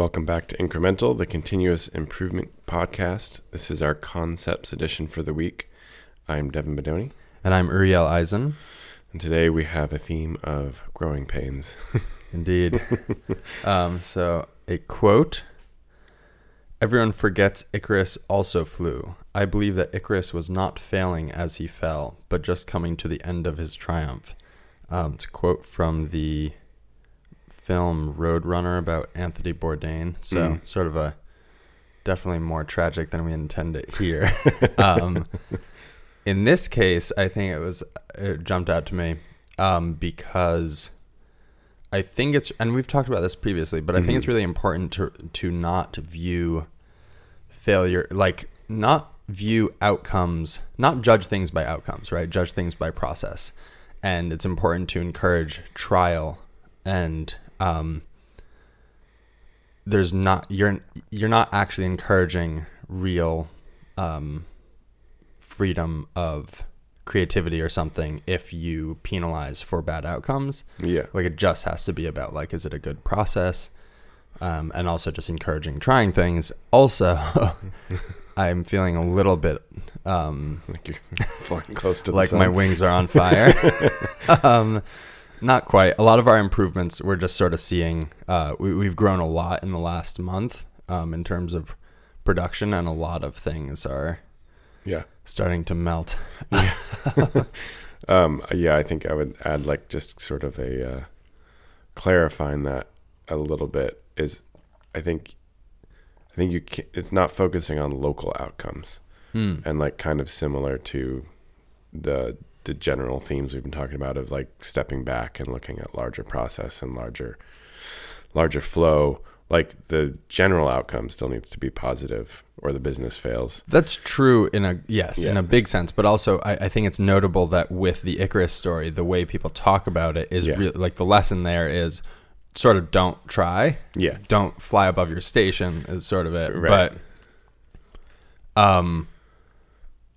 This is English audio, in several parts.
Welcome back to Incremental, the continuous improvement podcast. This is our concepts edition for the week. I'm Devin Bedoni, And I'm Uriel Eisen. and today we have a theme of growing pains. Indeed. um, so, a quote Everyone forgets Icarus also flew. I believe that Icarus was not failing as he fell, but just coming to the end of his triumph. Um, it's a quote from the film Roadrunner about Anthony Bourdain. So, Mm. sort of a definitely more tragic than we intend it here. um, in this case, I think it was it jumped out to me um, because I think it's and we've talked about this previously, but I think it's really important to to not view failure like not view outcomes, not judge things by outcomes, right? Judge things by process, and it's important to encourage trial and um, there's not you're you're not actually encouraging real um, freedom of creativity or something if you penalize for bad outcomes yeah. like it just has to be about like is it a good process um, and also just encouraging trying things also i'm feeling a little bit um, Like you're flying close to the like sun. my wings are on fire um, not quite a lot of our improvements we're just sort of seeing uh, we, we've grown a lot in the last month um, in terms of production and a lot of things are Yeah. starting to melt Um, yeah, I think I would add like just sort of a uh, clarifying that a little bit is I think I think you can, it's not focusing on local outcomes Hmm. and like kind of similar to the the general themes we've been talking about of like stepping back and looking at larger process and larger larger flow like the general outcome still needs to be positive or the business fails. That's true in a yes, in a big sense, but also I, I think it's notable that with the Icarus story, the way people talk about it is Yeah. real like the lesson there is sort of don't try, yeah. Don't fly above your station is sort of it, Right. but um,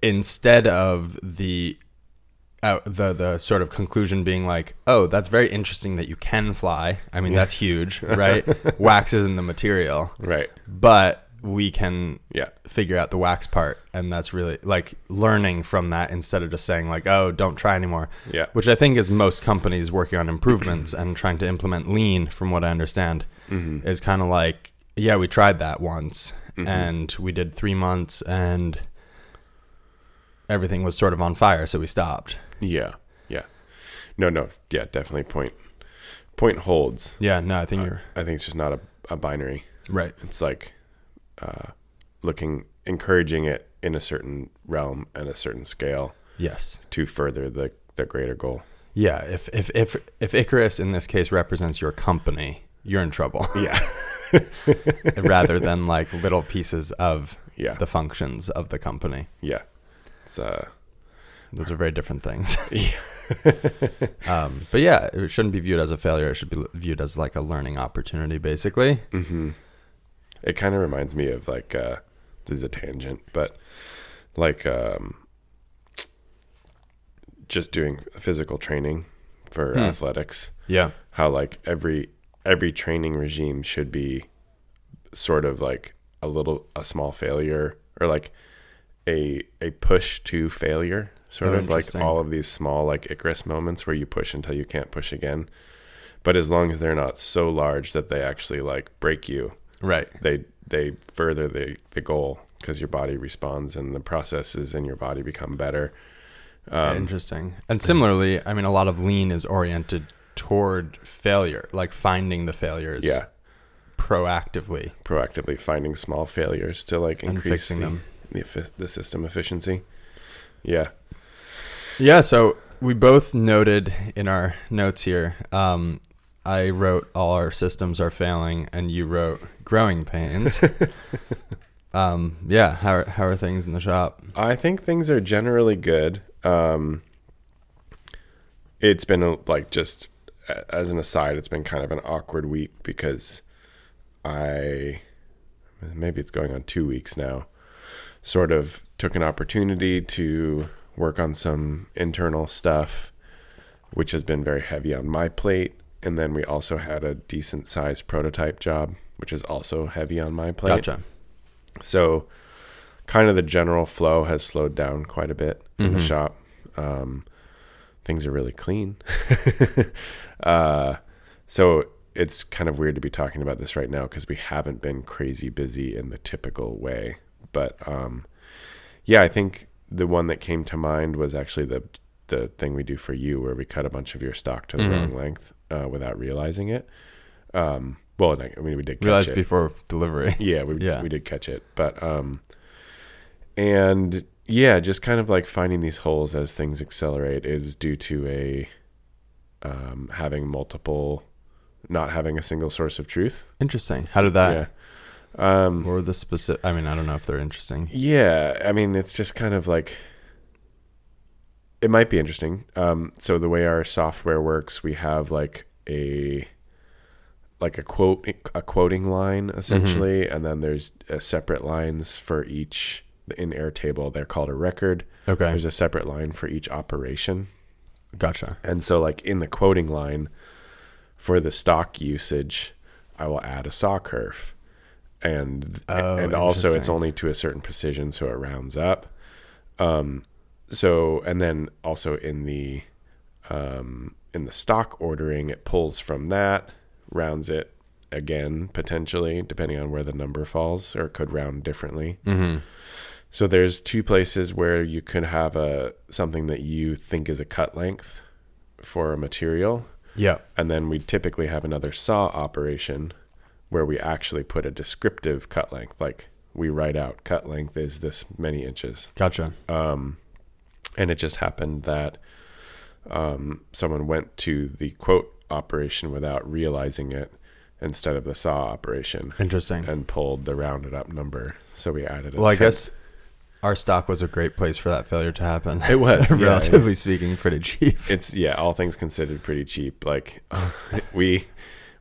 instead of the uh, the the sort of conclusion being like, oh, that's very interesting that you can fly. I mean, that's huge, right? Wax isn't the material, right but we can yeah figure out the wax part and that's really like learning from that instead of just saying like oh don't try anymore Yeah. which i think is most companies working on improvements and trying to implement lean from what i understand Mm-hmm. is kind of like yeah we tried that once and we did three months and everything was sort of on fire so we stopped Yeah, yeah. No, no, yeah, definitely point point holds. yeah no i think you're I think it's just not a, a binary. right It's like uh, looking, encouraging it in a certain realm and a certain scale yes to further the the greater goal. yeah if if if if icarus in this case represents your company you're in trouble Yeah, rather than like little pieces of yeah, the functions of the company. yeah. It's uh, Those are very different things. um, but yeah, it shouldn't be viewed as a failure. It should be viewed as like a learning opportunity, basically. hmm It kind of reminds me of like uh, this is a tangent, but like um, just doing physical training for Hmm. athletics. Yeah. how like every every training regime should be sort of like a little a small failure or like a a push to failure sort Oh, of like all of these small like Icarus moments where you push until you can't push again but as long as they're not so large that they actually like break you Right. they they further the the goal because your body responds and the processes in your body become better um, Interesting. And similarly, I mean, a lot of lean is oriented toward failure, like finding the failures yeah proactively proactively finding small failures to like increase the, them. the the system efficiency. Yeah, Yeah. So we both noted in our notes here. Um, I wrote all our systems are failing, and you wrote growing pains. um, yeah. How are, how are things in the shop? I think things are generally good. Um, it's been a, like just as an aside, it's been kind of an awkward week because I maybe it's going on two weeks now. Sort of took an opportunity to work on some internal stuff, which has been very heavy on my plate. And then we also had a decent sized prototype job which is also heavy on my plate. Gotcha. So, kind of the general flow has slowed down quite a bit in the Mhm. shop. Um, things are really clean. uh, so it's kind of weird to be talking about this right now because we haven't been crazy busy in the typical way. But um, yeah, I think the one that came to mind was actually the the thing we do for you, where we cut a bunch of your stock to the Mhm. wrong length uh, without realizing it. Um, well, I mean, we did catch Realized it. before delivery. Yeah, we Yeah. we did catch it, but um, and yeah, just kind of like finding these holes as things accelerate is due to a um having multiple, not having a single source of truth. Interesting. How did that? yeah. Um. Or the specific? I mean, I don't know if they're interesting. Yeah, I mean, it's just kind of like it might be interesting. Um, so the way our software works, we have like a like a quote a quoting line essentially, and then there's uh, separate lines for each in Airtable. They're called a record. Okay. There's a separate line for each operation, Gotcha. and so like in the quoting line for the stock usage, I will add a saw kerf. And Oh, and also it's only to a certain precision, so it rounds up. Um, so and then also in the um, in the stock ordering, it pulls from that, rounds it again potentially, depending on where the number falls, or it could round differently. Mm-hmm. So there's two places where you could have a something that you think is a cut length for a material, Yeah. and then we typically have another saw operation where we actually put a descriptive cut length, like we write out cut length is this many inches. Gotcha. Um, and it just happened that um, someone went to the quote operation without realizing it instead of the saw operation Interesting. and pulled the rounded up number. So we added. Well, I guess our stock was a great place for that failure to happen. It was, yeah. relatively speaking, pretty cheap. it's yeah, all things considered, pretty cheap. Like we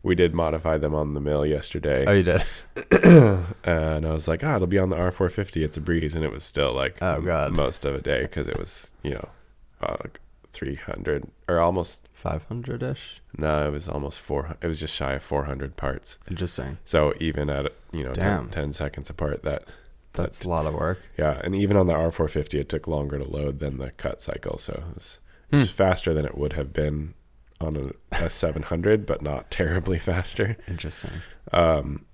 we did modify them on the mill yesterday, Oh, you did. and I was like, ah, it'll be on the R450. It's a breeze, and it was still like Oh, God. most of a day because it was you know uh, like 300 or almost Five hundred ish. no, it was almost four. It was just shy of 400 parts. Interesting. So even at you know 10, Damn. 10 seconds apart, that That's a lot of work. yeah, and even on the R450, it took longer to load than the cut cycle. So it was, it Hmm. was faster than it would have been on a S700, but not terribly faster. Interesting. Um,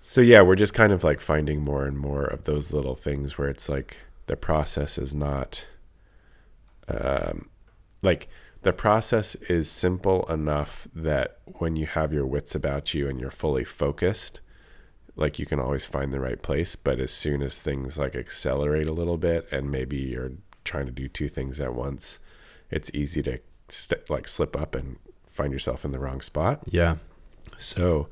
so yeah, we're just kind of like finding more and more of those little things where it's like the process is not, um, like the process is simple enough that when you have your wits about you and you're fully focused, like you can always find the right place. But as soon as things like accelerate a little bit and maybe you're trying to do two things at once, it's easy to st- like slip up and find yourself in the wrong spot. Yeah. So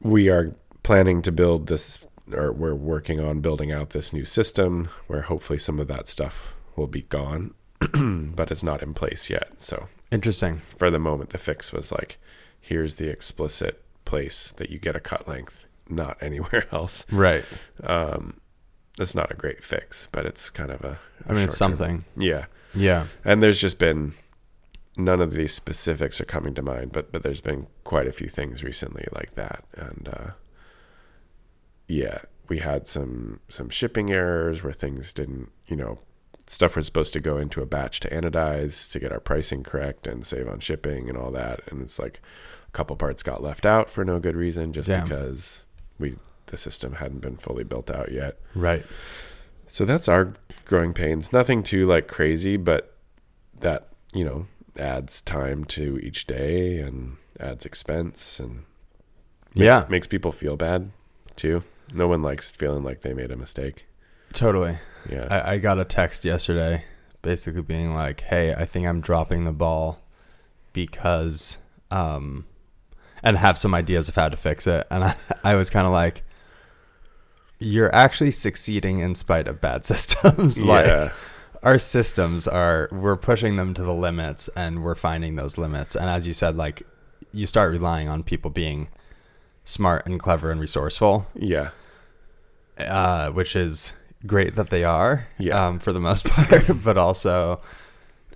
we are planning to build this, or we're working on building out this new system where hopefully some of that stuff will be gone, but it's not in place yet. So Interesting. for the moment, the fix was like, here's the explicit place that you get a cut length, not anywhere else. Right. Um, it's not a great fix, but it's kind of a. a I mean, it's something. Yeah. Yeah. And there's just been none of these specifics are coming to mind, but but there's been quite a few things recently like that, and uh, yeah, we had some some shipping errors where things didn't, you know, stuff was supposed to go into a batch to anodize to get our pricing correct and save on shipping and all that, and it's like a couple parts got left out for no good reason, just Damn. because we the system hadn't been fully built out yet. Right. So that's our growing pains. Nothing too like crazy, but that, you know, adds time to each day and adds expense and makes, Yeah. makes people feel bad too. No one likes feeling like they made a mistake. Totally. Yeah. I, I got a text yesterday basically being like, hey, I think I'm dropping the ball because, um, and have some ideas of how to fix it. And I, I was kind of like, you're actually succeeding in spite of bad systems. like, yeah. our systems are, we're pushing them to the limits and we're finding those limits. And as you said, like, you start relying on people being smart and clever and resourceful Yeah. uh, which is great that they are, Yeah. um, for the most part. but also,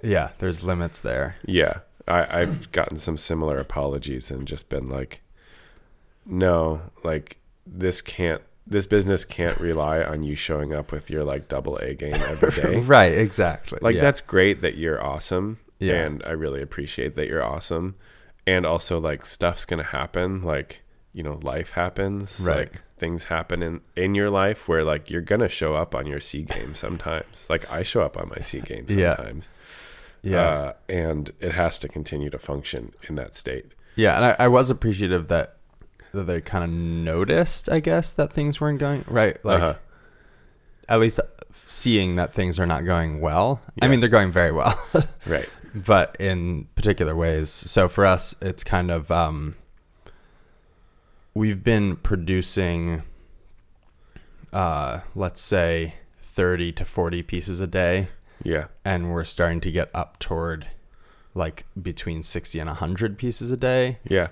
yeah, there's limits there. Yeah. I, I've gotten some similar apologies and just been like, no, like this can't this business can't rely on you showing up with your like double A game every day. right, exactly. Like Yeah. that's great that you're awesome. Yeah. And I really appreciate that you're awesome. And also like stuff's gonna happen. Like, you know, life happens. Right. Like things happen in, in your life where like you're gonna show up on your C game sometimes. like I show up on my C game Yeah. sometimes. yeah. Uh, and it has to continue to function in that state. Yeah, and I, I was appreciative that that they kind of noticed, I guess, that things weren't going right. Like Uh-huh. at least seeing that things are not going well. I mean, they're going very well, Right. but in particular ways. So for us, it's kind of um, we've been producing, uh, let's say, thirty to forty pieces a day, Yeah. and we're starting to get up toward like between sixty and hundred pieces a day. Yeah.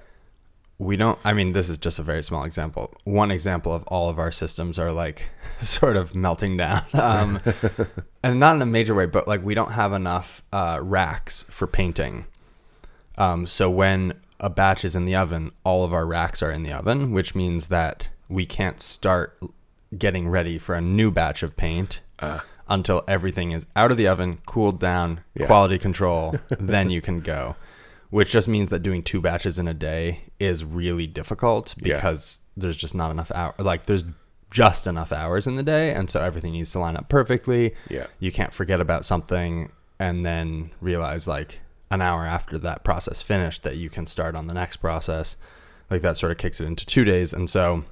We don't i mean this is just a very small example. One example of all of our systems are like sort of melting down. Um, and not in a major way but like we don't have enough uh, racks for painting. Um, so when a batch is in the oven all of our racks are in the oven which means that we can't start getting ready for a new batch of paint Uh, until everything is out of the oven cooled down Yeah. quality control then you can go which just means that doing two batches in a day is really difficult Yeah. because there's just not enough hour like there's just enough hours in the day and so everything needs to line up perfectly yeah. you can't forget about something and then realize like an hour after that process finished that you can start on the next process like that sort of kicks it into two days and so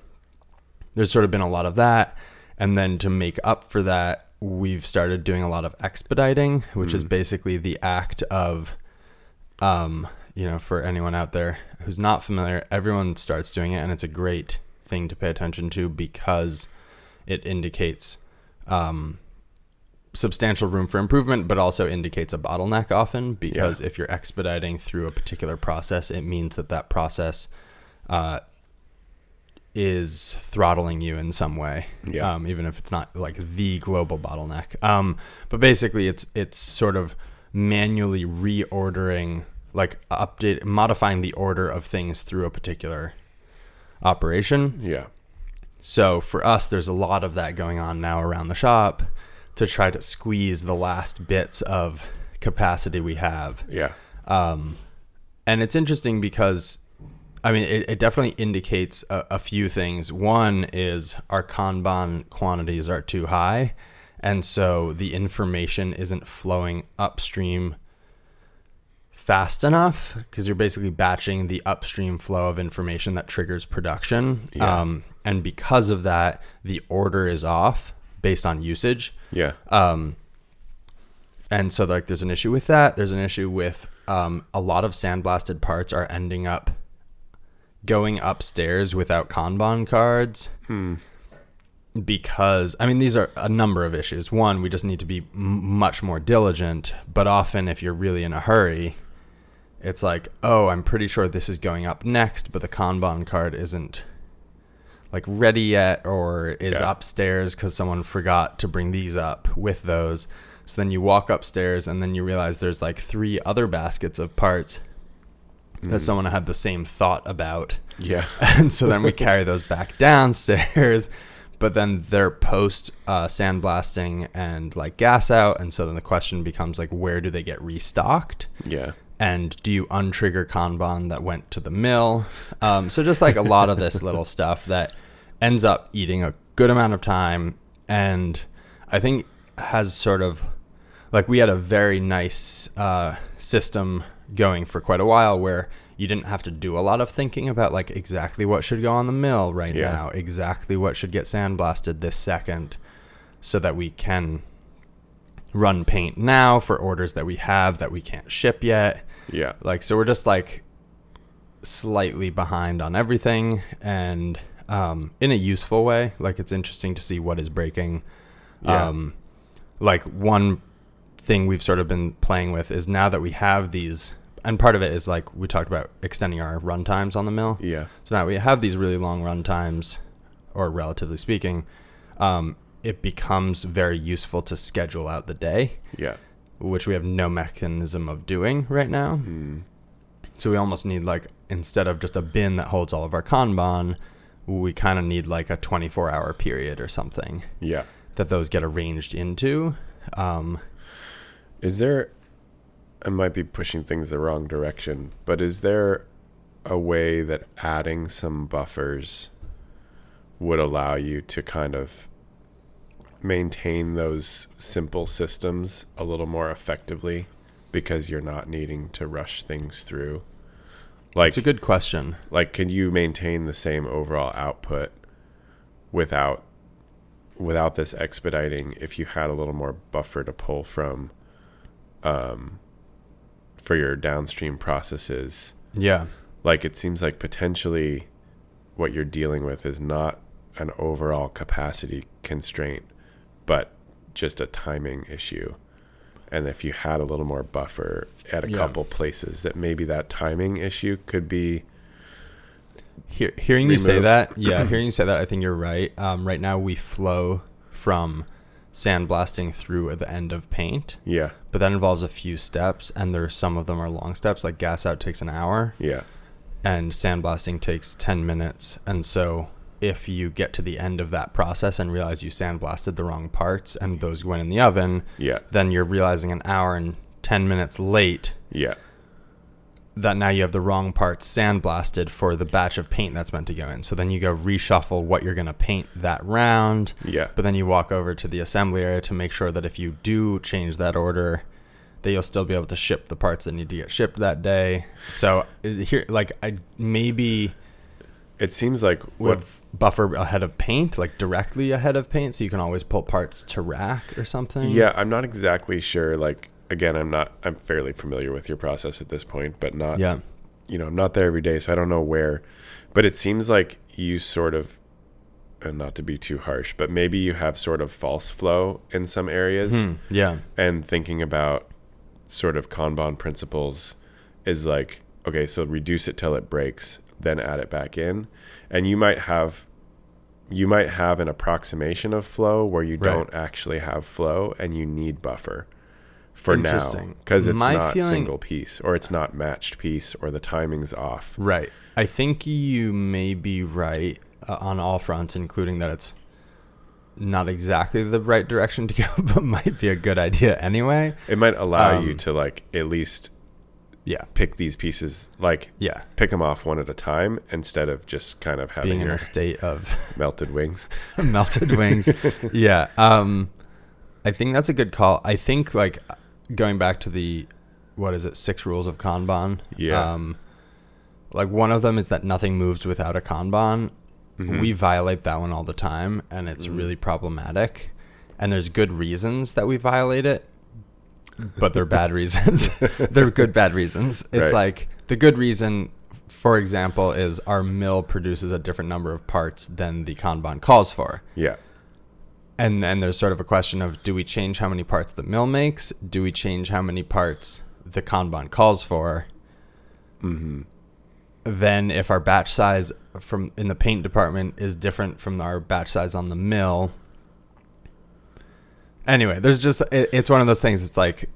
there's sort of been a lot of that and then to make up for that we've started doing a lot of expediting which is mm. basically the act of um you know for anyone out there who's not familiar everyone starts doing it and it's a great thing to pay attention to because it indicates um substantial room for improvement but also indicates a bottleneck often because if you're expediting through a particular process it means that that process uh is throttling you in some way Yeah. um, even if it's not like the global bottleneck um, but basically it's it's sort of manually reordering like update modifying the order of things through a particular operation Yeah. so for us there's a lot of that going on now around the shop to try to squeeze the last bits of capacity we have Yeah. um, and it's interesting because I mean, it, it definitely indicates a, a few things. One is our Kanban quantities are too high, and so the information isn't flowing upstream fast enough because you're basically batching the upstream flow of information that triggers production. Yeah. Um, and because of that, the order is off based on usage. Yeah. Um, and so like there's an issue with that. There's an issue with um, a lot of sandblasted parts are ending up going upstairs without Kanban cards. Because I mean these are a number of issues. One, we just need to be m- much more diligent. But often, if you're really in a hurry, it's like, oh, I'm pretty sure this is going up next, but the Kanban card isn't like ready yet or is Yeah. upstairs because someone forgot to bring these up with those. So then you walk upstairs and then you realize there's like three other baskets of parts that hmm. someone had the same thought about. Yeah. And so then we carry those back downstairs, but then they're post uh, sandblasting and like gas out. And so then the question becomes like, where do they get restocked? Yeah. and do you untrigger Kanban that went to the mill? Um, so just like a lot of this little stuff that ends up eating a good amount of time, and I think has sort of like we had a very nice uh, system going for quite a while where you didn't have to do a lot of thinking about like exactly what should go on the mill right Yeah. now, exactly what should get sandblasted this second, so that we can run paint now for orders that we have that we can't ship yet. Yeah. Like so we're just like slightly behind on everything and um in a useful way. Like it's interesting to see what is breaking. Yeah. Um like one thing we've sort of been playing with is now that we have these and part of it is like we talked about extending our run times on the mill. Yeah. So now we have these really long run times, or relatively speaking, um, it becomes very useful to schedule out the day, Yeah. which we have no mechanism of doing right now. Mm. So we almost need like instead of just a bin that holds all of our kanban, we kind of need like a 24 hour period or something Yeah. that those get arranged into. Um, Is there I might be pushing things the wrong direction, but is there a way that adding some buffers would allow you to kind of maintain those simple systems a little more effectively because you're not needing to rush things through? Like it's a good question. like can you maintain the same overall output without without this expediting if you had a little more buffer to pull from um for your downstream processes Yeah. like it seems like potentially what you're dealing with is not an overall capacity constraint but just a timing issue and if you had a little more buffer at a Yeah. couple places that maybe that timing issue could be Hear, hearing you say that, yeah, hearing you say that, I think you're right. Um, right now, we flow from sandblasting through at the end of paint, yeah. But that involves a few steps, and there's some of them are long steps. Like gas out takes an hour, yeah. And sandblasting takes ten minutes. And so, if you get to the end of that process and realize you sandblasted the wrong parts and those went in the oven, yeah. then you're realizing an hour and ten minutes late yeah that now you have the wrong parts sandblasted for the batch of paint that's meant to go in. So then you go reshuffle what you're going to paint that round. Yeah. But then you walk over to the assembly area to make sure that if you do change that order, that you'll still be able to ship the parts that need to get shipped that day. So here, like I maybe It seems like what would buffer ahead of paint, like directly ahead of paint, so you can always pull parts to rack or something. Yeah, I'm not exactly sure like again, I'm not I'm fairly familiar with your process at this point, but not Yeah. you know, I'm not there every day, so I don't know where. But it seems like you sort of and not to be too harsh, but maybe you have sort of false flow in some areas Hmm, yeah. and thinking about sort of Kanban principles is like, okay, so reduce it till it breaks, then add it back in. And you might have you might have an approximation of flow where you Right. don't actually have flow and you need buffer for now because it's My not feeling- single piece or it's not matched piece or the timing's off. Right. I think you may be right uh, on all fronts, including that it's not exactly the right direction to go, but might be a good idea anyway. It might allow you Um, to like at least Yeah. pick these pieces like Yeah. pick them off one at a time instead of just kind of having Being in your a state of melted wings. melted wings. Yeah. Um, I think that's a good call. I think like going back to the what is it six rules of Kanban. Yeah. Um, like one of them is that nothing moves without a Kanban. Mhm. We violate that one all the time, and it's Mhm. really problematic. And there's good reasons that we violate it, but they're bad reasons. they're good bad reasons. It's Right. like the good reason, for example, is our mill produces a different number of parts than the Kanban calls for. Yeah. And then there's sort of a question of do we change how many parts the mill makes? Do we change how many parts the Kanban calls for? Mm-hmm. Then if our batch size from in the paint department is different from our batch size on the mill. Anyway, there's just it, it's one of those things. It's like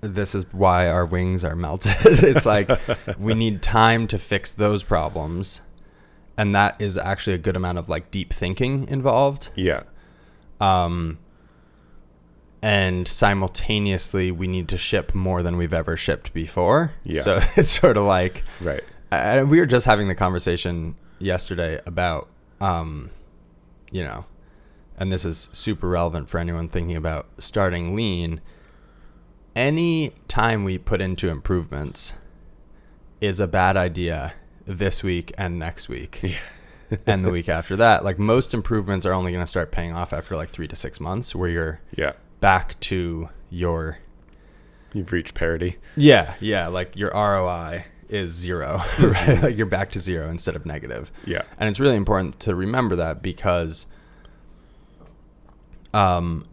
this is why our wings are melted. it's like we need time to fix those problems. And that is actually a good amount of like deep thinking involved. Yeah. Um, and simultaneously we need to ship more than we've ever shipped before. Yeah. So it's sort of like Right. uh, we were just having the conversation yesterday about, um, you know, and this is super relevant for anyone thinking about starting lean. Any time we put into improvements is a bad idea this week and next week and the week after that. Like most improvements are only going to start paying off after like three to six months where you're Yeah. back to your You've reached parity. yeah yeah like your ROI is zero right like you're back to zero instead of negative Yeah. and it's really important to remember that because um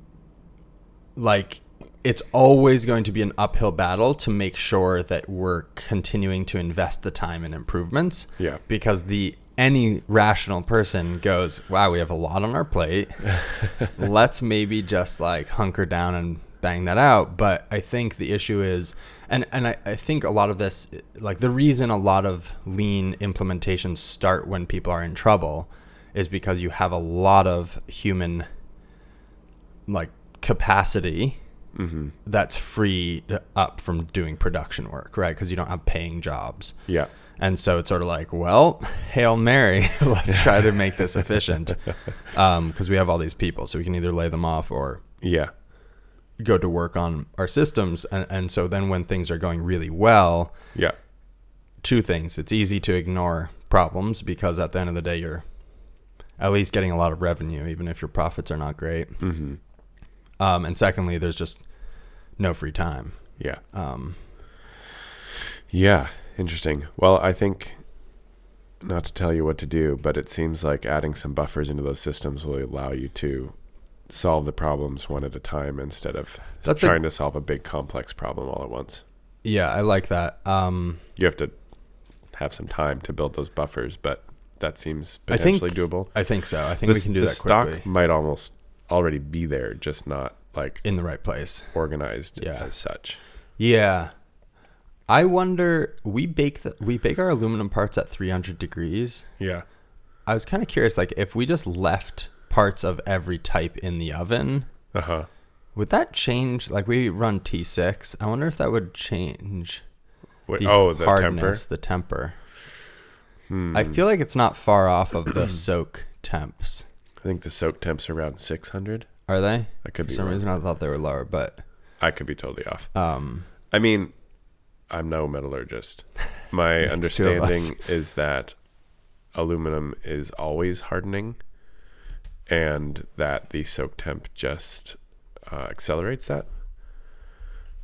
like it's always going to be an uphill battle to make sure that we're continuing to invest the time in improvements Yeah. because the any rational person goes wow we have a lot on our plate let's maybe just like hunker down and bang that out. But I think the issue is, and and I, I think a lot of this, like the reason a lot of lean implementations start when people are in trouble, is because you have a lot of human, like capacity Mm-hmm. that's freed up from doing production work, right? Because you don't have paying jobs. Yeah. And so it's sort of like, well, Hail Mary, let's try to make this efficient. Because we have all these people, so we can either lay them off or Yeah. go to work on our systems. And, and so then when things are going really well, Yeah. two things. It's easy to ignore problems because at the end of the day, you're at least getting a lot of revenue, even if your profits are not great. Mm-hmm. Um, and secondly, there's just no free time. Yeah. Um, Yeah. Interesting. Well, I think not to tell you what to do, but it seems like adding some buffers into those systems will allow you to solve the problems one at a time instead of That's a- trying to solve a big complex problem all at once. yeah, I like that. Um, You have to have some time to build those buffers, but that seems I think potentially doable. I think so. I think The, we can do the that stock quickly might almost already be there, just not like in the right place. organized Yeah. as such. Yeah. I wonder. We bake the, we bake our aluminum parts at 300 degrees. Yeah. I was kind of curious, like if we just left parts of every type in the oven, Uh huh. would that change? Like we run T6. I wonder if that would change the oh, the hardness, temper. the temper. Hmm. I feel like it's not far off of the soak temps. I think the soak temps are around 600. Are they? I could For be some wrong. reason, I thought they were lower, but I could be totally off. um, I mean, I'm no metallurgist. My Makes two of us. understanding is that aluminum is always hardening and that the soak temp just uh, accelerates that.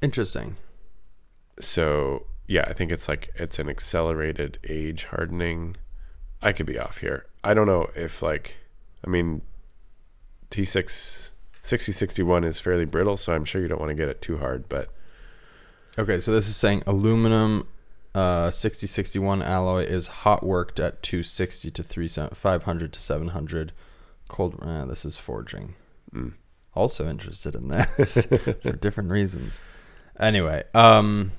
interesting. So, yeah, I think it's like it's an accelerated age hardening. I could be off here. I don't know if, like, I mean, T6 6061 is fairly brittle, so I'm sure you don't want to get it too hard, but Okay, so this is saying aluminum uh 6061 alloy is hot worked at 260 to 3 500 to 700 cold uh, this is forging. Mm, also interested in this for different reasons. Anyway um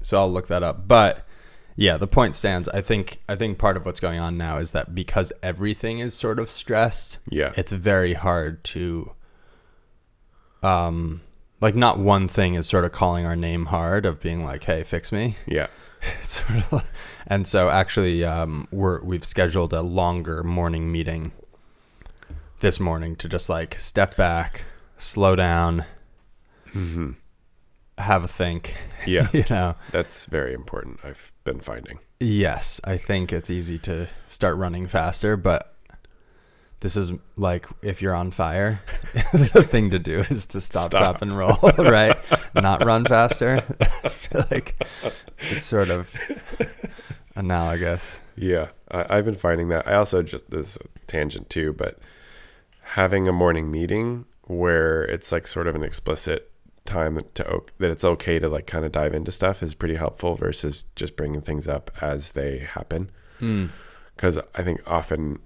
so I'll look that up. But yeah the point stands. I think I think part of what's going on now is that because everything is sort of stressed yeah. it's very hard to um like not one thing is sort of calling our name hard of being like hey fix me Yeah. it's sort of like, and so actually um we're we've scheduled a longer morning meeting this morning to just like step back slow down hmm have a think Yeah. you know That's very important. I've been finding. yes i think it's easy to start running faster but this is like if you're on fire the thing to do is to stop, Stop. and roll right not run faster like it's sort of analogous Yeah, I, I've been finding that. I also just this tangent too, but having a morning meeting where it's like sort of an explicit time that to that it's okay to like kind of dive into stuff is pretty helpful versus just bringing things up as they happen. mm. Because I think often,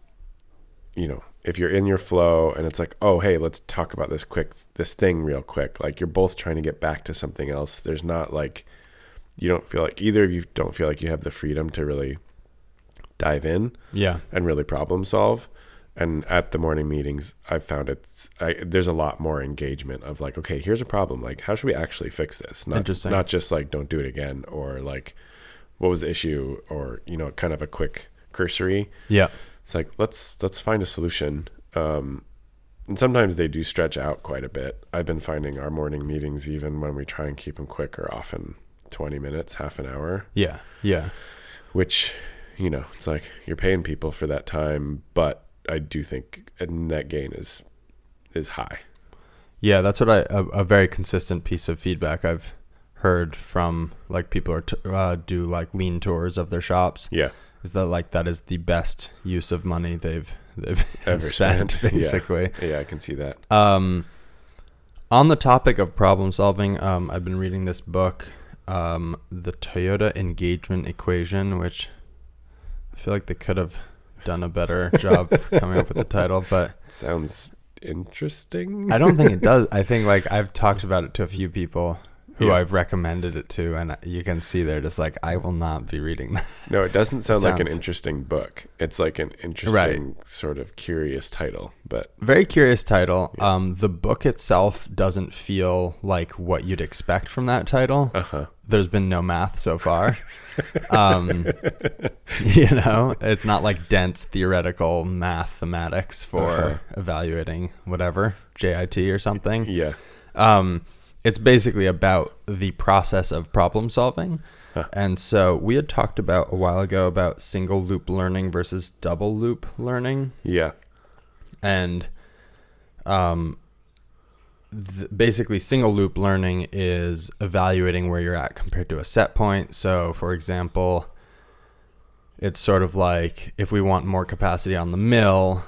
you know, if you're in your flow and it's like, oh hey, let's talk about this quick, this thing real quick. Like you're both trying to get back to something else. There's not like you don't feel like either of you don't feel like you have the freedom to really dive in yeah and really problem solve. And at the morning meetings, I've found it's I, there's a lot more engagement of like, okay, here's a problem. Like, how should we actually fix this? Not, Interesting. Not just like, don't do it again, or like, what was the issue, or you know, kind of a quick cursory. yeah It's like let's let's find a solution. Um, and sometimes they do stretch out quite a bit. I've been finding our morning meetings, even when we try and keep them quick, are often twenty minutes, half an hour. Yeah yeah. Which you know it's like you're paying people for that time but i do think a net gain is is high. Yeah, that's what I a, a very consistent piece of feedback I've heard from like people are t- uh, do like lean tours of their shops. Yeah is that like that is the best use of money they've they've Ever spent, spent. Yeah. basically. yeah i can see that Um, on the topic of problem solving, um, I've been reading this book, um, the Toyota Engagement Equation, which I feel like they could have done a better job coming up with the title, but sounds interesting. I don't think it does. I think like I've talked about it to a few people who Yeah. I've recommended it to, and you can see they're just like, I will not be reading that. No, it doesn't sound like an interesting book. It's like an interesting sort of curious title, but Very curious title. Um, the book itself doesn't feel like what you'd expect from that title. uh huh. There's been no math so far. um, you know, it's not like dense theoretical mathematics for Uh-huh. evaluating whatever JIT or something. Yeah. Um, it's basically about the process of problem solving. Huh. And so we had talked about a while ago about single loop learning versus double loop learning. Yeah. And um, th- basically, single loop learning is evaluating where you're at compared to a set point. So, for example, it's sort of like if we want more capacity on the mill,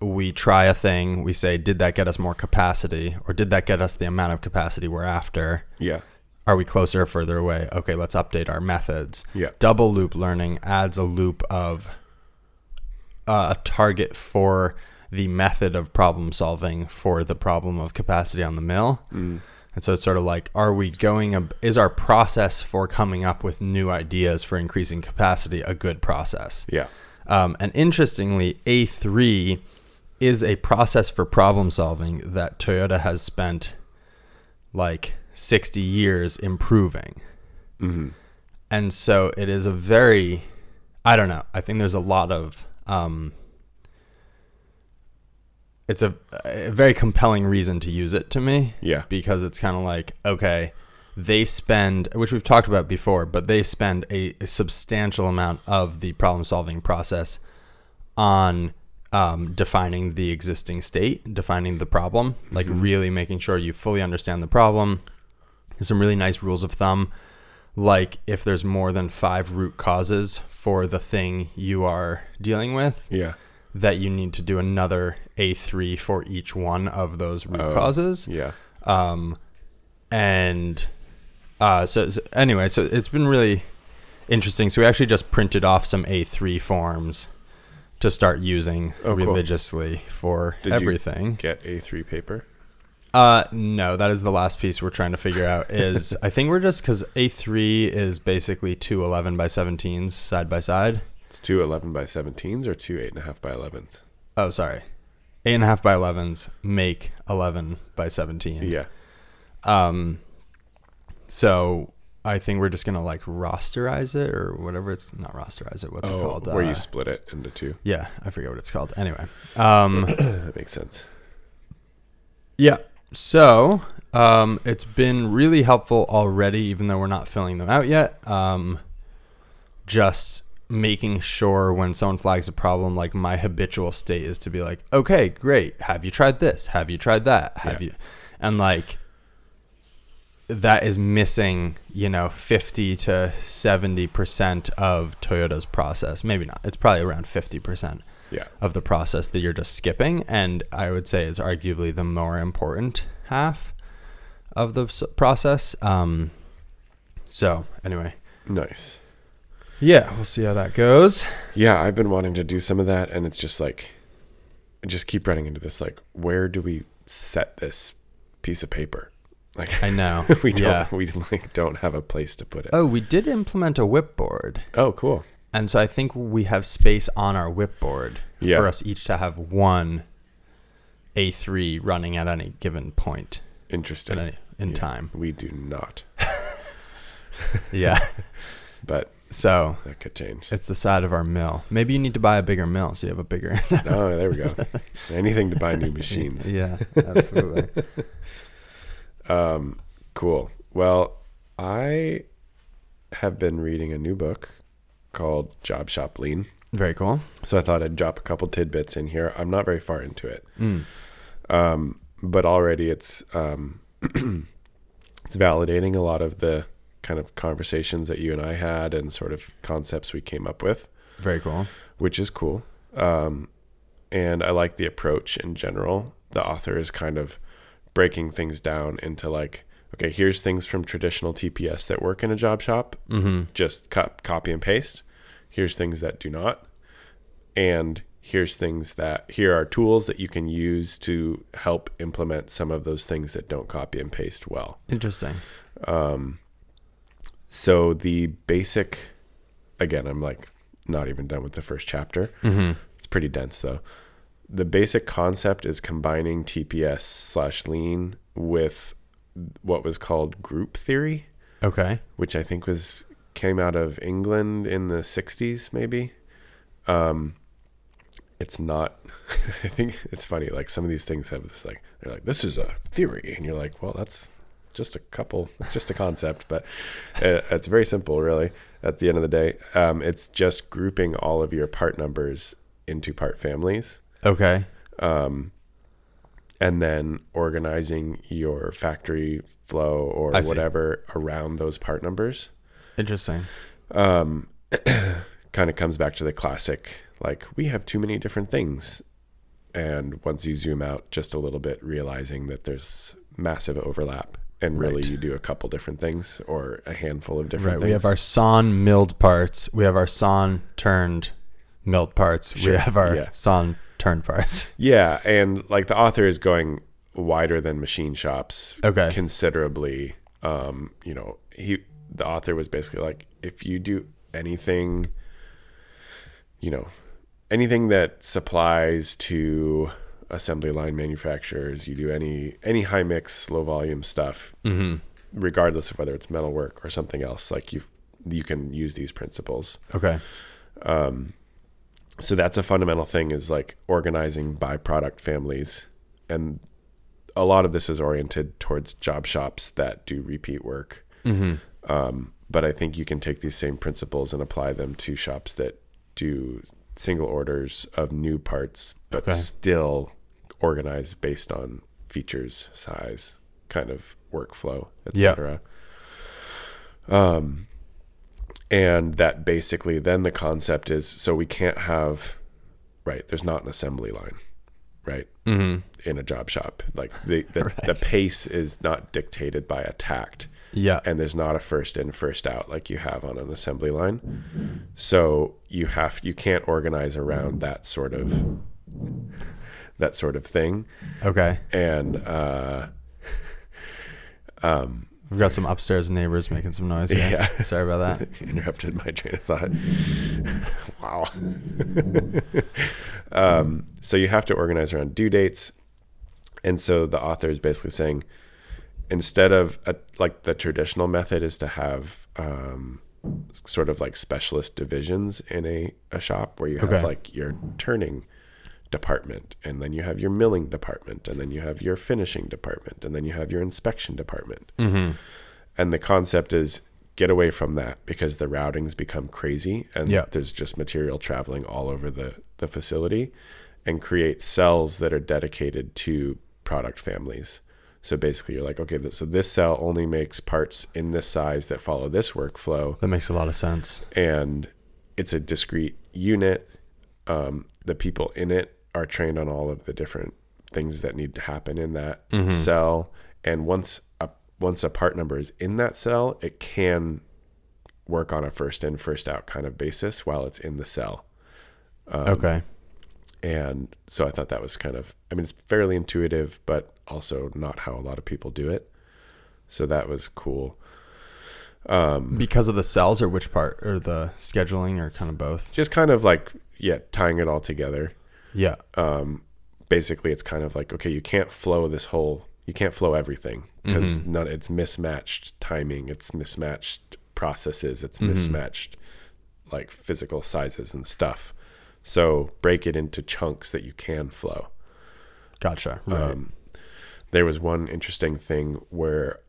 we try a thing, we say, did that get us more capacity? Or did that get us the amount of capacity we're after? Yeah. Are we closer or further away? Okay, let's update our methods. Yeah. Double loop learning adds a loop of uh, a target for the method of problem solving for the problem of capacity on the mill. Mm. And so it's sort of like, are we going, ab- is our process for coming up with new ideas for increasing capacity a good process? Yeah. Um, and interestingly, A3 is a process for problem solving that Toyota has spent like 60 years improving. hmm And so it is a very, I don't know, I think there's a lot of, um, it's a, a very compelling reason to use it to me Yeah. because it's kind of like okay they spend which we've talked about before but they spend a, a substantial amount of the problem solving process on um, defining the existing state defining the problem like really making sure you fully understand the problem There's some really nice rules of thumb like if there's more than five root causes for the thing you are dealing with Yeah. that you need to do another A3 for each one of those root Oh. causes. Yeah. Um, and uh, so, so anyway, so it's been really interesting. So we actually just printed off some A3 forms to start using Oh, cool. religiously for Did everything. Get A3 paper. Uh, no, that is the last piece we're trying to figure out. Is I think we're just because A3 is basically two 11 by 17s side by side. It's two 11 by 17s or two 8.5 by 11s. Oh, sorry. Eight and a half by 11s make 11 by 17. Yeah. Um, so I think we're just gonna like rosterize it or whatever it's not rosterize it. What's it oh, called? where Uh, you split it into two. yeah, I forget what it's called. Anyway, um, That makes sense. yeah. So um, it's been really helpful already, even though we're not filling them out yet. Um, just making sure when someone flags a problem, like my habitual state is to be like, okay, great. Have you tried this? Have you tried that? Have Yeah. you? And like that is missing, you know, 50 to 70% of Toyota's process. Maybe not. It's probably around 50% Yeah. of the process that you're just skipping. And I would say it's arguably the more important half of the process. Um, so, anyway, Nice. yeah, we'll see how that goes. Yeah, I've been wanting to do some of that, and it's just like, I just keep running into this. Like, where do we set this piece of paper? Like, I know. we don't, Yeah. we like don't have a place to put it. Oh, we did implement a WIP board. Oh, cool. And so I think we have space on our WIP board Yeah. for us each to have one A3 running at any given point Interesting. in, any, in Yeah. time. We do not, Yeah. but so that could change. it's the side of our mill. Maybe you need to buy a bigger mill so you have a bigger. oh, there we go. Anything to buy new machines. yeah, absolutely. Um, cool. Well, I have been reading a new book called Job Shop Lean. Very cool. So I thought I'd drop a couple tidbits in here. I'm not very far into it. Mm. Um, but already it's um, it's validating a lot of the kind of conversations that you and I had and sort of concepts we came up with, Very cool. which is cool. Um, and I like the approach in general. The author is kind of breaking things down into like, okay, here's things from traditional TPS that work in a job shop. Mm-hmm. Just cut, copy and paste. Here's things that do not. And here's things that here are tools that you can use to help implement some of those things that don't copy and paste well. Interesting. um, So the basic, again, I'm like not even done with the first chapter. Mm-hmm. It's pretty dense though. The basic concept is combining TPS slash lean with what was called group theory, Okay. which I think was came out of England in the 60s, maybe. Um, it's not. I think it's funny. Like some of these things have this like they're like this is a theory, and you're like, well, that's just a couple, just a concept, but uh, it's very simple, really. At the end of the day, um, it's just grouping all of your part numbers into part families, Okay. um, and then organizing your factory flow or I see. whatever around those part numbers Interesting. um, kind of comes back to the classic like we have too many different things and once you zoom out just a little bit realizing that there's massive overlap and really Right. you do a couple different things or a handful of different Right. things We have our sawn milled parts. We have our sawn turned milled parts. Sure. We have our Yeah. sawn turned parts. yeah and like the author is going wider than machine shops Okay. considerably um you know he the author was basically like if you do anything you know anything that supplies to assembly line manufacturers you do any any high mix low volume stuff Mm-hmm. regardless of whether it's metalwork or something else like you you can use these principles Okay. So that's a fundamental thing is like organizing by product families and a lot of this is oriented towards job shops that do repeat work Mm-hmm. um, but i think you can take these same principles and apply them to shops that do single orders of new parts but Okay. still organized based on features size kind of workflow Yeah. etc um and that basically then the concept is so we can't have right there's not an assembly line right Mm-hmm. in a job shop like the the, the pace is not dictated by a takt Yeah. and there's not a first in first out like you have on an assembly line so you have you can't organize around that sort of that sort of thing Okay. and uh um We've got some upstairs neighbors making some noise. Here. Yeah. Sorry about that. interrupted my train of thought. wow. um, so you have to organize around due dates. And so the author is basically saying instead of a, like the traditional method is to have um, sort of like specialist divisions in a, a shop where you have Okay. like your turning department and then you have your milling department and then you have your finishing department and then you have your inspection department Mm-hmm. and the concept is get away from that because the routings become crazy and Yeah. there's just material traveling all over the, the facility and create cells that are dedicated to product families so basically you're like okay so this cell only makes parts in this size that follow this workflow That makes a lot of sense. and it's a discrete unit um, the people in it are trained on all of the different things that need to happen in that cell. And once a once a part number is in that cell it can work on a first in first out kind of basis while it's in the cell. Okay. and so i thought that was kind of i mean it's fairly intuitive but also not how a lot of people do it. So that was cool. Um, Because of the cells, or which part, or the scheduling, or kind of both. just kind of like yeah tying it all together Yeah. um, basically it's kind of like okay you can't flow this whole you can't flow everything because none it's mismatched timing it's mismatched processes it's mismatched like physical sizes and stuff so break it into chunks that you can flow Gotcha. Right. um, there was one interesting thing where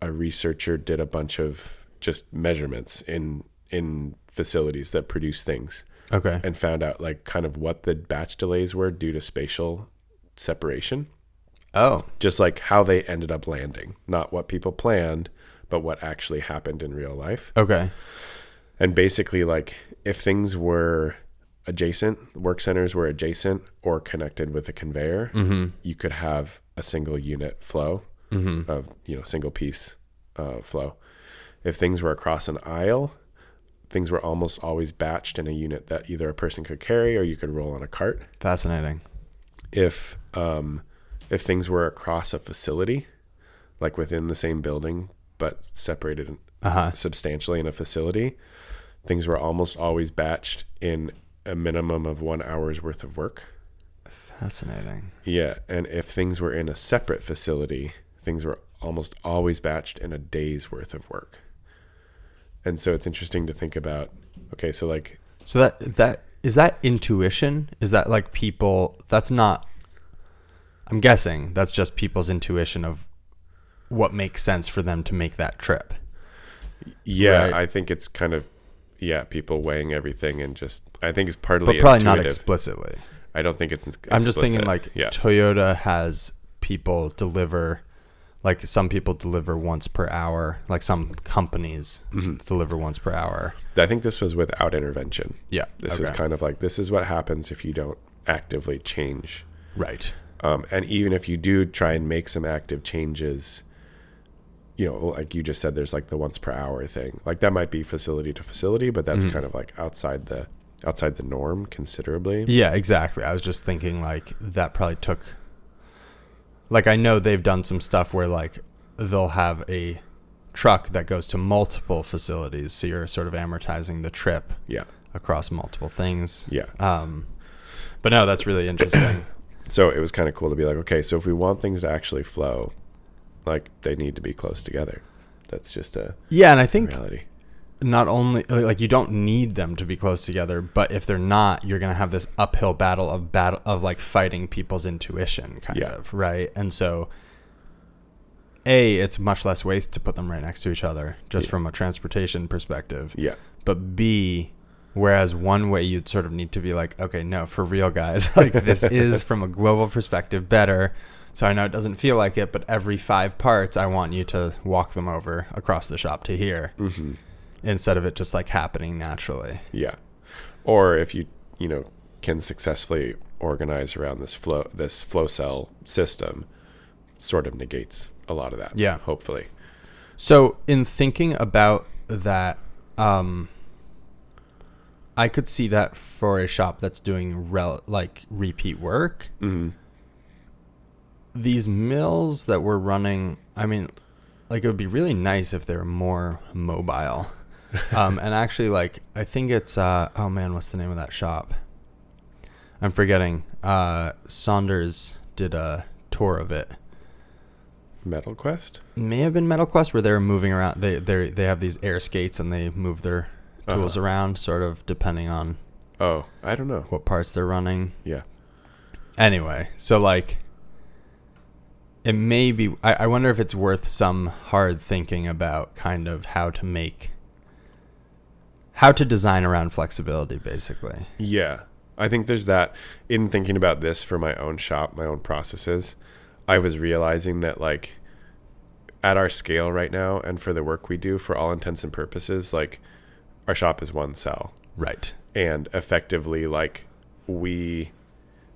a researcher did a bunch of just measurements in in facilities that produce things okay. and found out like kind of what the batch delays were due to spatial separation Oh. just like how they ended up landing not what people planned but what actually happened in real life Okay. and basically like if things were adjacent work centers were adjacent or connected with a conveyor you could have a single unit flow of you know single piece uh, flow if things were across an aisle things were almost always batched in a unit that either a person could carry or you could roll on a cart. Fascinating. If um, if things were across a facility, like within the same building but separated Uh huh. substantially in a facility, things were almost always batched in a minimum of one hour's worth of work. Fascinating. Yeah, and if things were in a separate facility, things were almost always batched in a day's worth of work. And so it's interesting to think about okay, so like So that that is that intuition? Is that like people? That's not. I'm guessing that's just people's intuition of what makes sense for them to make that trip. yeah, Right. I think it's kind of yeah, people weighing everything and just I think it's partly but probably not explicitly. I don't think it's I'm just thinking like yeah. Toyota has people deliver, like some people deliver once per hour, like some companies Mm-hmm. deliver once per hour. I think this was without intervention. Yeah, This is kind of like this is what happens if you don't actively change right. Um, and even if you do try and make some active changes, you know, like you just said, there's like the once per hour thing. Like that might be facility to facility, but that's Mhm. kind of like outside the outside the norm considerably. Yeah, exactly. I was just thinking like that probably took. Like I know they've done some stuff where like they'll have a truck that goes to multiple facilities, so you're sort of amortizing the trip Yeah, across multiple things. yeah. Um, but no, that's really interesting. So it was kind of cool to be like, okay, so if we want things to actually flow, like they need to be close together. That's just a yeah, and I think reality. Not only like you don't need them to be close together, but if they're not, you're gonna have this uphill battle of battle of like fighting people's intuition, kind Yeah. of right. And so, a it's much less waste to put them right next to each other, just Yeah. from a transportation perspective. Yeah, But b whereas one way you'd sort of need to be like, okay, no, for real, guys, like this is from a global perspective better. So I know it doesn't feel like it, but every five parts, I want you to walk them over across the shop to here hmm instead of it just like happening naturally. yeah. Or if you you know can successfully organize around this flow this flow cell system, sort of negates a lot of that. Yeah. hopefully. So in thinking about that, um, I could see that for a shop that's doing rel- like repeat work. hmm These mills that we're running, I mean, like it would be really nice if they're more mobile. Um, and actually, like I think it's uh, oh man, what's the name of that shop? I'm forgetting. Uh, Saunders did a tour of it. Metal Quest. may have been Metal Quest where they're moving around. They they they have these air skates and they move their tools Uh-huh. around, sort of depending on Oh, I don't know. what parts they're running. Yeah. Anyway, so like, it may be. I, I wonder if it's worth some hard thinking about kind of how to make, how to design around flexibility, basically. Yeah. I think there's that in thinking about this for my own shop, my own processes. I was realizing that like at our scale right now and for the work we do for all intents and purposes, like our shop is one cell Right. and effectively like we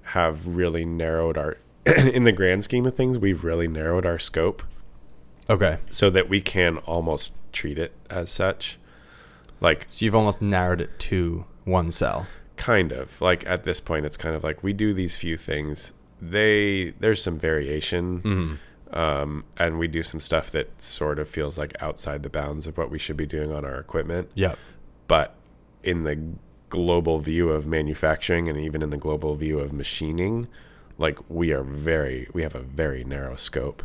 have really narrowed our in the grand scheme of things, we've really narrowed our scope Okay. so that we can almost treat it as such. Like So you've almost narrowed it to one cell. kind of like at this point it's kind of like we do these few things they there's some variation Mm-hmm. um, and we do some stuff that sort of feels like outside the bounds of what we should be doing on our equipment Yep. but in the global view of manufacturing and even in the global view of machining like we are very we have a very narrow scope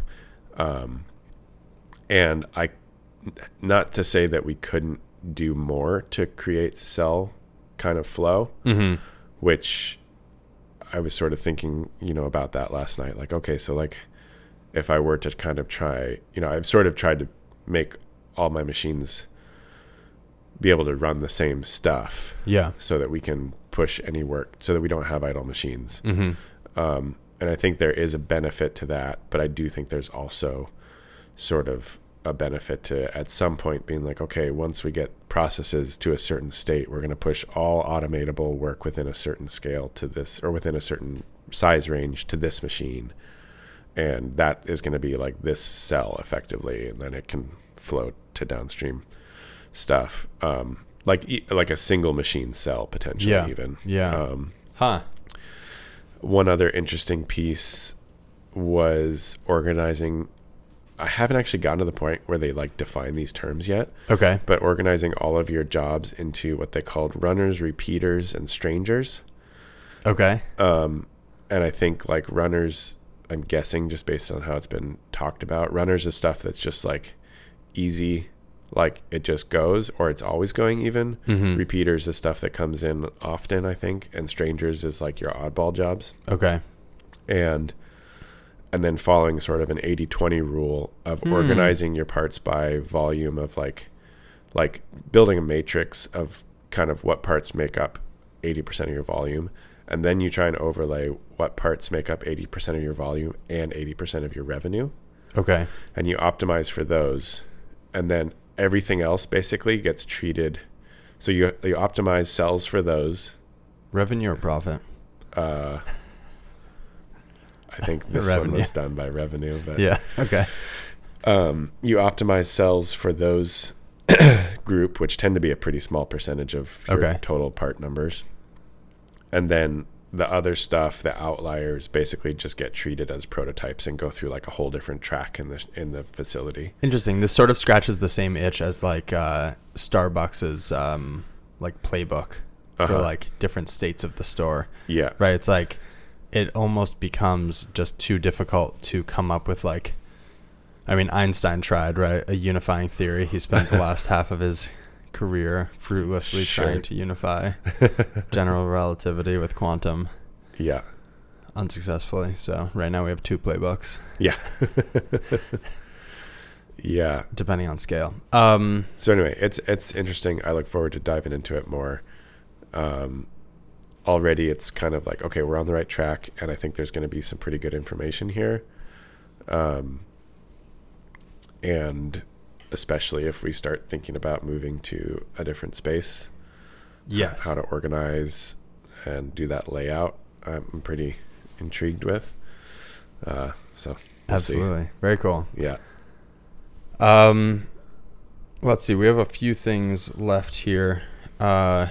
um, and i not to say that we couldn't do more to create cell kind of flow Mm-hmm. which I was sort of thinking, you know, about that last night. Like, okay, so like if I were to kind of try, you know, I've sort of tried to make all my machines be able to run the same stuff Yeah. so that we can push any work so that we don't have idle machines. Mm-hmm. Um, and I think there is a benefit to that, but I do think there's also sort of a benefit to at some point being like, okay, once we get processes to a certain state, we're going to push all automatable work within a certain scale to this or within a certain size range to this machine. And that is going to be like this cell effectively, and then it can flow to downstream stuff. Um, like like a single machine cell potentially Yeah. even. Yeah. Um, Huh. one other interesting piece was organizing. I haven't actually gotten to the point where they like define these terms yet, Okay. but organizing all of your jobs into what they called runners, repeaters, and strangers. Okay. Um, and I think like runners, I'm guessing just based on how it's been talked about, runners is stuff that's just like easy, like it just goes or it's always going even. Mhm. Repeaters is stuff that comes in often, I think, and strangers is like your oddball jobs. Okay. And and then following sort of an 80-20 rule of Hmm. organizing your parts by volume of like like building a matrix of kind of what parts make up 80% of your volume and then you try and overlay what parts make up 80% of your volume and 80% of your revenue Okay. and you optimize for those and then everything else basically gets treated so you you optimize cells for those Revenue or profit? uh I think this one was done by revenue but Yeah. Okay. um, you optimize cells for those group, which tend to be a pretty small percentage of your Okay. total part numbers. And then the other stuff, the outliers, basically just get treated as prototypes and go through like a whole different track in the in the facility. Interesting. This sort of scratches the same itch as like uh, Starbucks's um, like playbook for Uh-huh. like different states of the store. Yeah, Right. It's like it almost becomes just too difficult to come up with like. I mean, Einstein tried right a unifying theory. He spent the last half of his career fruitlessly Sure. trying to unify general relativity with quantum yeah, unsuccessfully. So right now we have two playbooks, yeah, yeah. depending on scale. Um, So anyway, it's it's interesting. I look forward to diving into it more. Um, already, it's kind of like okay, we're on the right track, and I think there's going to be some pretty good information here. Um, and especially if we start thinking about moving to a different space, yes. how to organize and do that layout, I'm pretty intrigued with. Uh, so we'll see. Absolutely. Very cool. yeah, Um, let's see. We have a few things left here. Uh,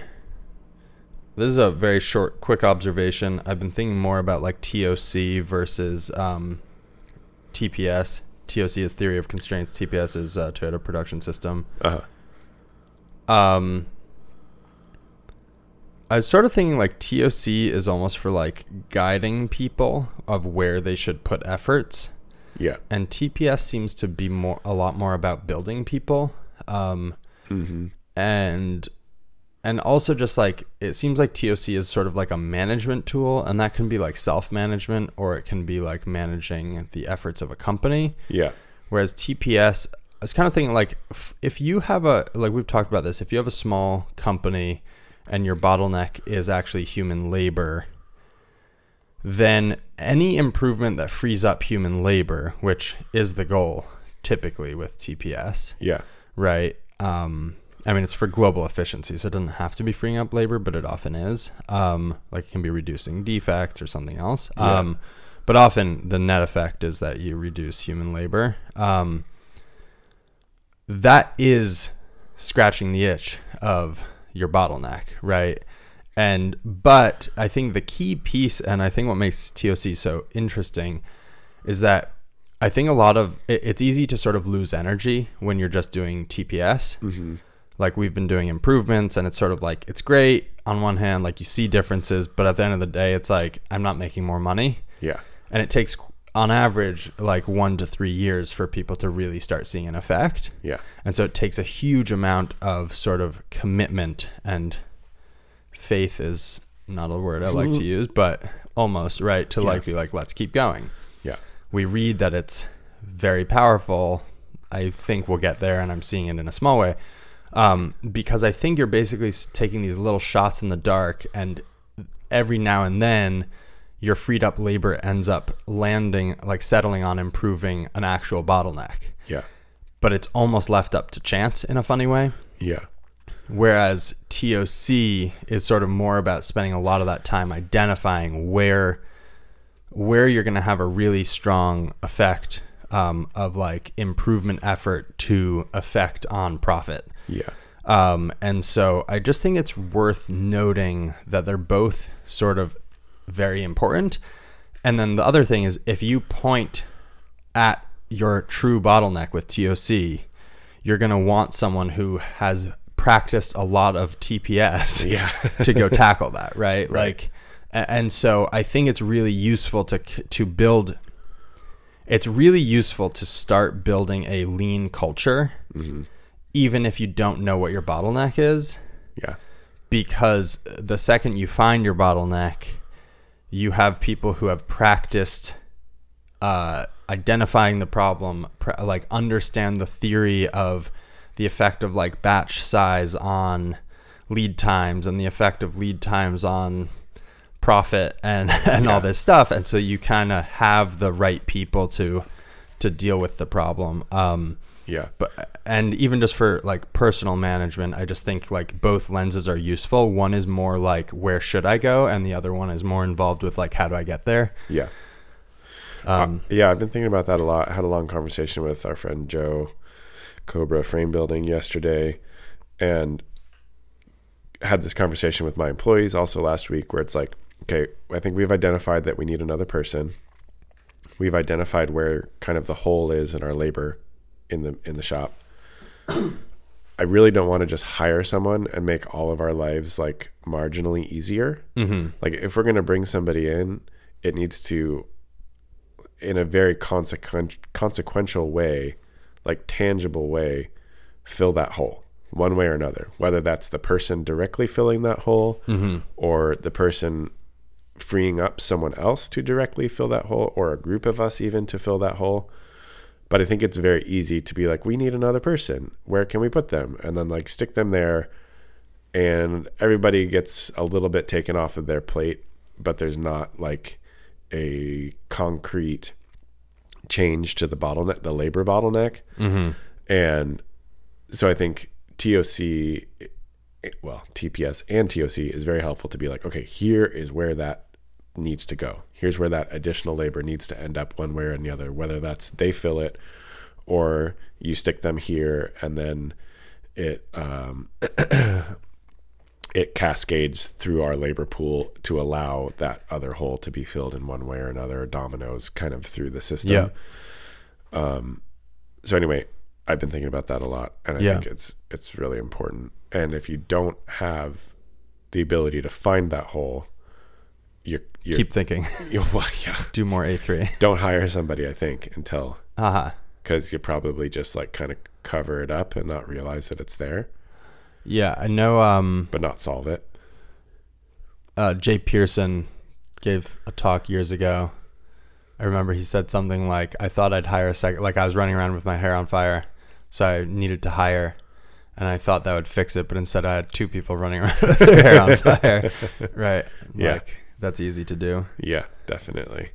this is a very short, quick observation. I've been thinking more about like TOC versus um, TPS. TOC is theory of constraints. TPS is uh, Toyota production system. Uh-huh. Um, I was sort of thinking like TOC is almost for like guiding people of where they should put efforts yeah, and TPS seems to be more a lot more about building people, um, hmm and and also just like it seems like TOC is sort of like a management tool, and that can be like self management or it can be like managing the efforts of a company. yeah, Whereas TPS, I was kind of thinking like if you have a like we've talked about this, if you have a small company and your bottleneck is actually human labor, then any improvement that frees up human labor, which is the goal typically with TPS, yeah, right? Um, I mean, it's for global efficiency, so it doesn't have to be freeing up labor, but it often is. Um, like it can be reducing defects or something else. Yeah. Um, but often the net effect is that you reduce human labor. Um, that is scratching the itch of your bottleneck, right? And but I think the key piece, and I think what makes TOC so interesting, is that I think a lot of it, it's easy to sort of lose energy when you're just doing TPS. hmm Like we've been doing improvements, and it's sort of like it's great on one hand, like you see differences, but at the end of the day, it's like I'm not making more money, yeah, and it takes on average like one to three years for people to really start seeing an effect. yeah, And so it takes a huge amount of sort of commitment and faith is not a word I like to use, but almost right to Yeah. like be like, let's keep going. yeah, We read that it's very powerful. I think we'll get there, and I'm seeing it in a small way. Um, because I think you're basically taking these little shots in the dark, and every now and then, your freed up labor ends up landing, like settling on improving an actual bottleneck yeah, but it's almost left up to chance in a funny way. yeah, Whereas TOC is sort of more about spending a lot of that time identifying where where you're going to have a really strong effect um, of like improvement effort to effect on profit. Yeah, Um, and so I just think it's worth noting that they're both sort of very important. And then the other thing is if you point at your true bottleneck with TOC, you're going to want someone who has practiced a lot of TPS Yeah. to go tackle that, right? Right. Like and so I think it's really useful to to build it's really useful to start building a lean culture even if you don't know what your bottleneck is yeah. because the second you find your bottleneck, you have people who have practiced uh, identifying the problem, pr- like understand the theory of the effect of like batch size on lead times and the effect of lead times on profit and and Yeah. all this stuff, and so you kind of have the right people to to deal with the problem. Um, Yeah. but and even just for like personal management i just think like both lenses are useful one is more like where should i go and the other one is more involved with like how do i get there Yeah. um, Uh, yeah, I've been thinking about that a lot. I had a long conversation with our friend Joe Cobra Frame Building yesterday and had this conversation with my employees also last week where it's like, okay, I think we've identified that we need another person. We've identified where kind of the hole is in our labor in the in the shop. I really don't want to just hire someone and make all of our lives like marginally easier. mhm. Like if we're going to bring somebody in, it needs to in a very consequent, consequential way, like tangible way, fill that hole one way or another. Whether that's the person directly filling that hole or the person freeing up someone else to directly fill that hole or a group of us even to fill that hole. But I think it's very easy to be like, we need another person. Where can we put them? And then like stick them there and everybody gets a little bit taken off of their plate, but there's not like a concrete change to the bottleneck, the labor bottleneck. Mm-hmm. And so I think TOC, well, TPS and TOC is very helpful to be like, okay, here is where that needs to go. Here's where that additional labor needs to end up one way or the other, whether that's they fill it or you stick them here and then it um, it cascades through our labor pool to allow that other hole to be filled in one way or another, dominoes kind of through the system. Yeah. Um, so anyway, I've been thinking about that a lot, and I Yeah. think it's it's really important. And if you don't have the ability to find that hole, you're, you're keep thinking you well, yeah. do more a3 Don't hire somebody. I think until because you probably just like kind of cover it up and not realize that it's there, yeah i know um but not solve it. uh, Jay Pearson gave a talk years ago. I remember he said something like, "I thought I'd hire a second, like I was running around with my hair on fire, so I needed to hire, and I thought that would fix it, but instead I had two people running around with their hair on fire." Right? Yeah. Like that's easy to do. Yeah, definitely.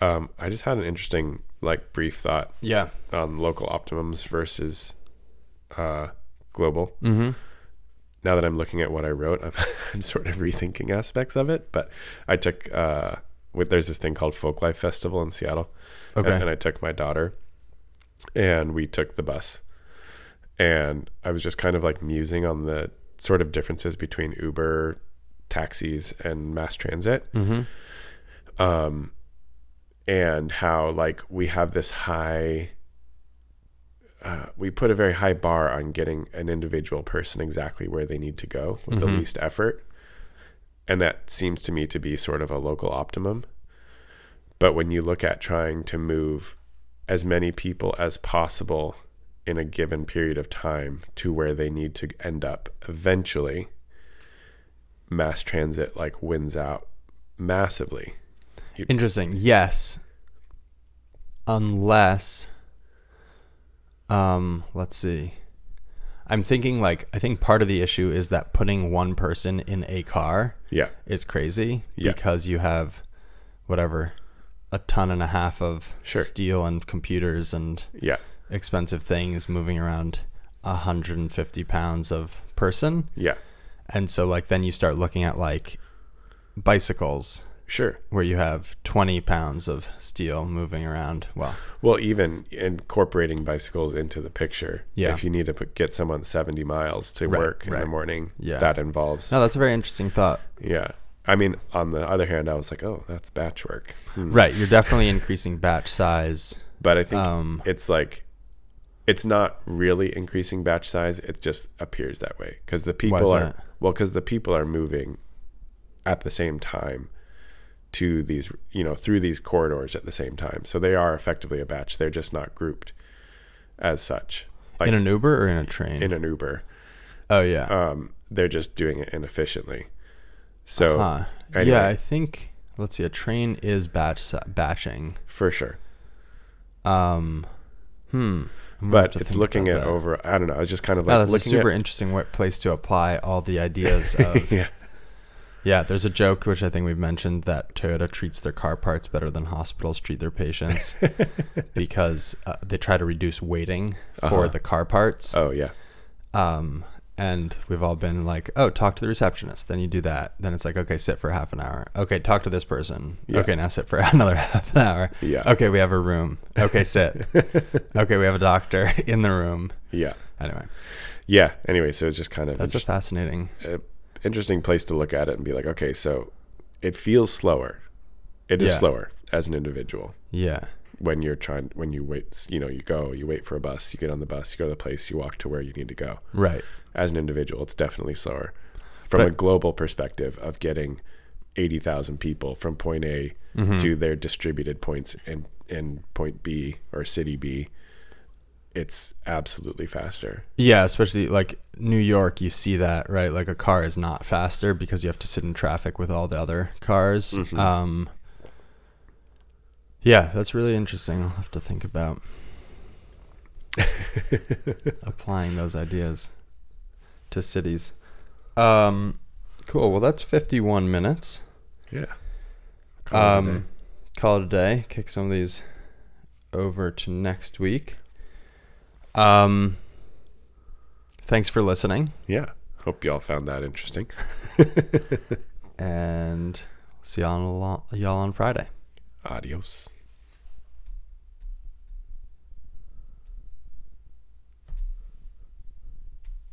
Um, I just had an interesting like brief thought Yeah. on local optimums versus uh, global. Mm-hmm. now that I'm looking at what I wrote, I'm, I'm sort of rethinking aspects of it. But I took uh, with there's this thing called Folklife Festival in Seattle, Okay. and, and I took my daughter, and we took the bus, and I was just kind of like musing on the sort of differences between Uber, taxis, and mass transit Mm-hmm. um, and how like we have this high uh, we put a very high bar on getting an individual person exactly where they need to go with the Mhm. least effort and that seems to me to be sort of a local optimum but when you look at trying to move as many people as possible in a given period of time to where they need to end up eventually mass transit like wins out massively Interesting. Yes. Unless um let's see. I'm thinking like I think part of the issue is that putting one person in a car yeah is crazy Yeah. because you have whatever a ton and a half of Sure. steel and computers and yeah expensive things moving around 150 pounds of person yeah and so like then you start looking at like bicycles Sure. where you have 20 pounds of steel moving around. Well, Well, even incorporating bicycles into the picture. Yeah. If you need to put, get someone 70 miles to Right, work in the morning, Yeah. that involves. no, that's a very interesting thought. Yeah. I mean, on the other hand, I was like, oh, that's batch work. Hmm. Right, you're definitely increasing batch size. But I think Um, it's like, it's not really increasing batch size. It just appears that way because the people are, that? Well, because the people are moving at the same time to these, you know, through these corridors at the same time. So they are effectively a batch. They're just not grouped as such. Like in an Uber or in a train? in an Uber. oh yeah. um, they're just doing it inefficiently. So Huh. anyway. Yeah, I think let's see. A train is batch batching. for sure, Um, hmm. I'm gonna have but it's looking about at that. over. I don't know. I was just kind of like that's a looking super at. interesting wa- place to apply all the ideas of. yeah, Yeah, there's a joke which I think we've mentioned that Toyota treats their car parts better than hospitals treat their patients because uh, they try to reduce waiting for Uh-huh. the car parts. oh yeah, Um, and we've all been like, oh, talk to the receptionist. Then you do that. Then it's like, okay, sit for half an hour. Okay, talk to this person. Yeah. Okay, now sit for another half an hour. yeah, Okay, we have a room. Okay, sit. okay, we have a doctor in the room. yeah, Anyway, yeah. Anyway, so it's just kind of that's a fascinating. a interesting place to look at it and be like, okay, so it feels slower. It is Yeah. slower as an individual Yeah. When you're trying when you wait. You know, you go, you wait for a bus, you get on the bus, you go to the place, you walk to where you need to go. Right. as an individual, it's definitely slower. From But- a global perspective of getting 80,000 people from point A Mhm. to their distributed points in, in point B or city B, it's absolutely faster. Yeah, especially like New York, you see that, right? Like a car is not faster because you have to sit in traffic with all the other cars. Mhm. Um, yeah, that's really interesting. I'll have to think about applying those ideas to cities. Um, cool. Well, that's 51 minutes. Yeah. Call it a day. Um, call it a day. Kick some of these over to next week. Um, thanks for listening, yeah. Hope y'all found that interesting. and see y'all on, y'all on Friday. Adios.